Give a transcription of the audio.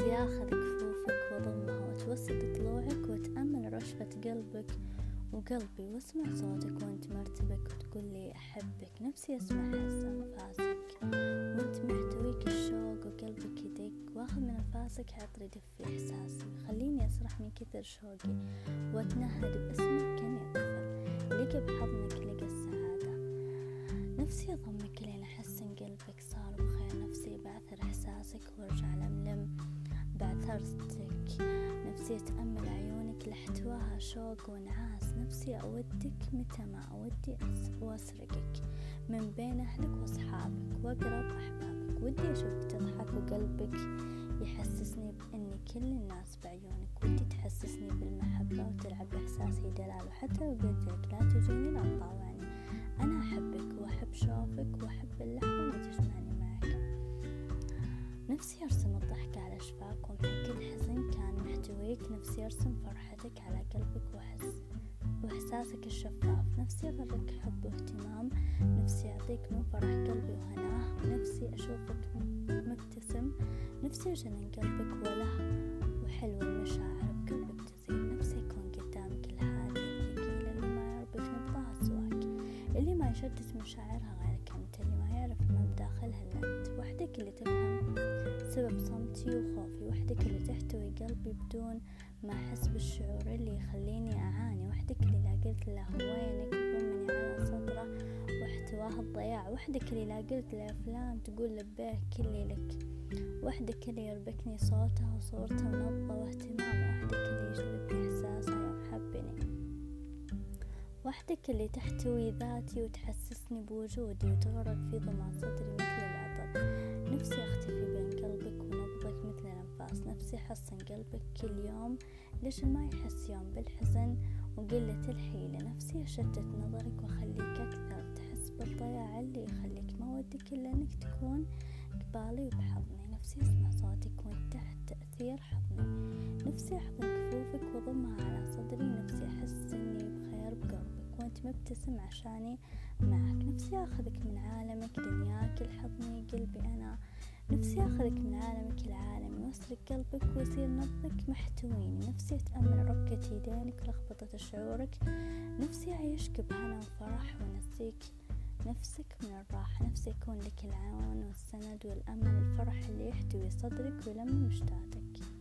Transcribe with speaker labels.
Speaker 1: ياخذ كفوفك وضمها وتوسط ضلوعك وتأمل رشفة قلبك وقلبي واسمع صوتك وانت مرتبك وتقول لي أحبك نفسي أسمع حس أنفاسك. وانت محتويك الشوق وقلبك يدق واخذ من أنفاسك عطر يدفي إحساسي. خليني أسرح من كثر شوقي وأتنهد باسمك كاني طفل لقى بحضنك لقى السعادة. نفسي أضمك لين أحسن قلبك صار بخير. نفسي بعثر إحساسك وأرجع بعثرتك نفسي أتأمل عيونك لحتواها شوق ونعاس. نفسي أودك متى ما أودي وأسرقك. من بين أهلك وأصحابك وأقرب أحبابك. ودي أشوفك تضحك وقلبك يحسسني بأني كل الناس بعيونك. ودي تحسسني بالمحبة وتلعب بإحساسي دلال. وحتى لو قلت لا تجيني لا نفسي أرسم الضحك على شفاك ومحن كل حزن كان محتويك. نفسي أرسم فرحتك على قلبك وأحس وإحساسك الشفاف. نفسي أغرك حب واهتمام. نفسي أعطيك من فرح قلبي وهناه ونفسي أشوفك مبتسم. نفسي أجنن قلبك وله وحلو المشاعر بقلبك تزيد نفسي أكون قدامك الهادية الثقيلة اللي ما يربك نبضها سواك اللي ما يشتت مشاعرها غيرك. أنت اللي ما يعرف ما بداخلها إلا أنت وحدك اللي تفهم سبب صمتي وخوفي. وحدك اللي تحتوي قلبي بدون ما أحس بالشعور اللي يخليني أعاني. وحدك اللي لا قلت له وينك؟ ضمني على صدره واحتواه الضياع. وحدك اللي لا قلت له فلان تقول لبيه كلي لك. وحدك اللي يربكني صوته وصورته ونبضه واهتمامه وحدك اللي يجلبني إحساسه يوم حبني. وحدك اللي تحتوي ذاتي وتحسسني بوجودي وتغرق في ضمان صدري مثل العطر. نفسي أختفي بين نفسي أحصن قلبك كل يوم؟ ليش ما يحس يوم بالحزن؟ وقلة الحيلة نفسي أشتت نظرك وأخليك أكثر. تحس بالضياع اللي يخليك ما ودك إلا إنك تكون قبالي وبحضني. نفسي أسمع صوتك وانت تحت تأثير حضني. نفسي أحضن كفوفك وأضمها على صدري. نفسي أحس إني بخير بقربك وأنت مبتسم عشاني. معك نفسي أخذك من عالمك. دنياك الحضني قلبي أنا. نفسي أخذك من عالمك وأسرق قلبك ويصير نبضك محتويني نفسي أتأمل ركة يدينك ولخبطة شعورك. نفسي أعيشك بهنا وفرح ونسيك. نفسك من الراحة نفسي يكون لك العون والسند والأمل. الفرح اللي يحتوي صدرك ويلم مشتاتك.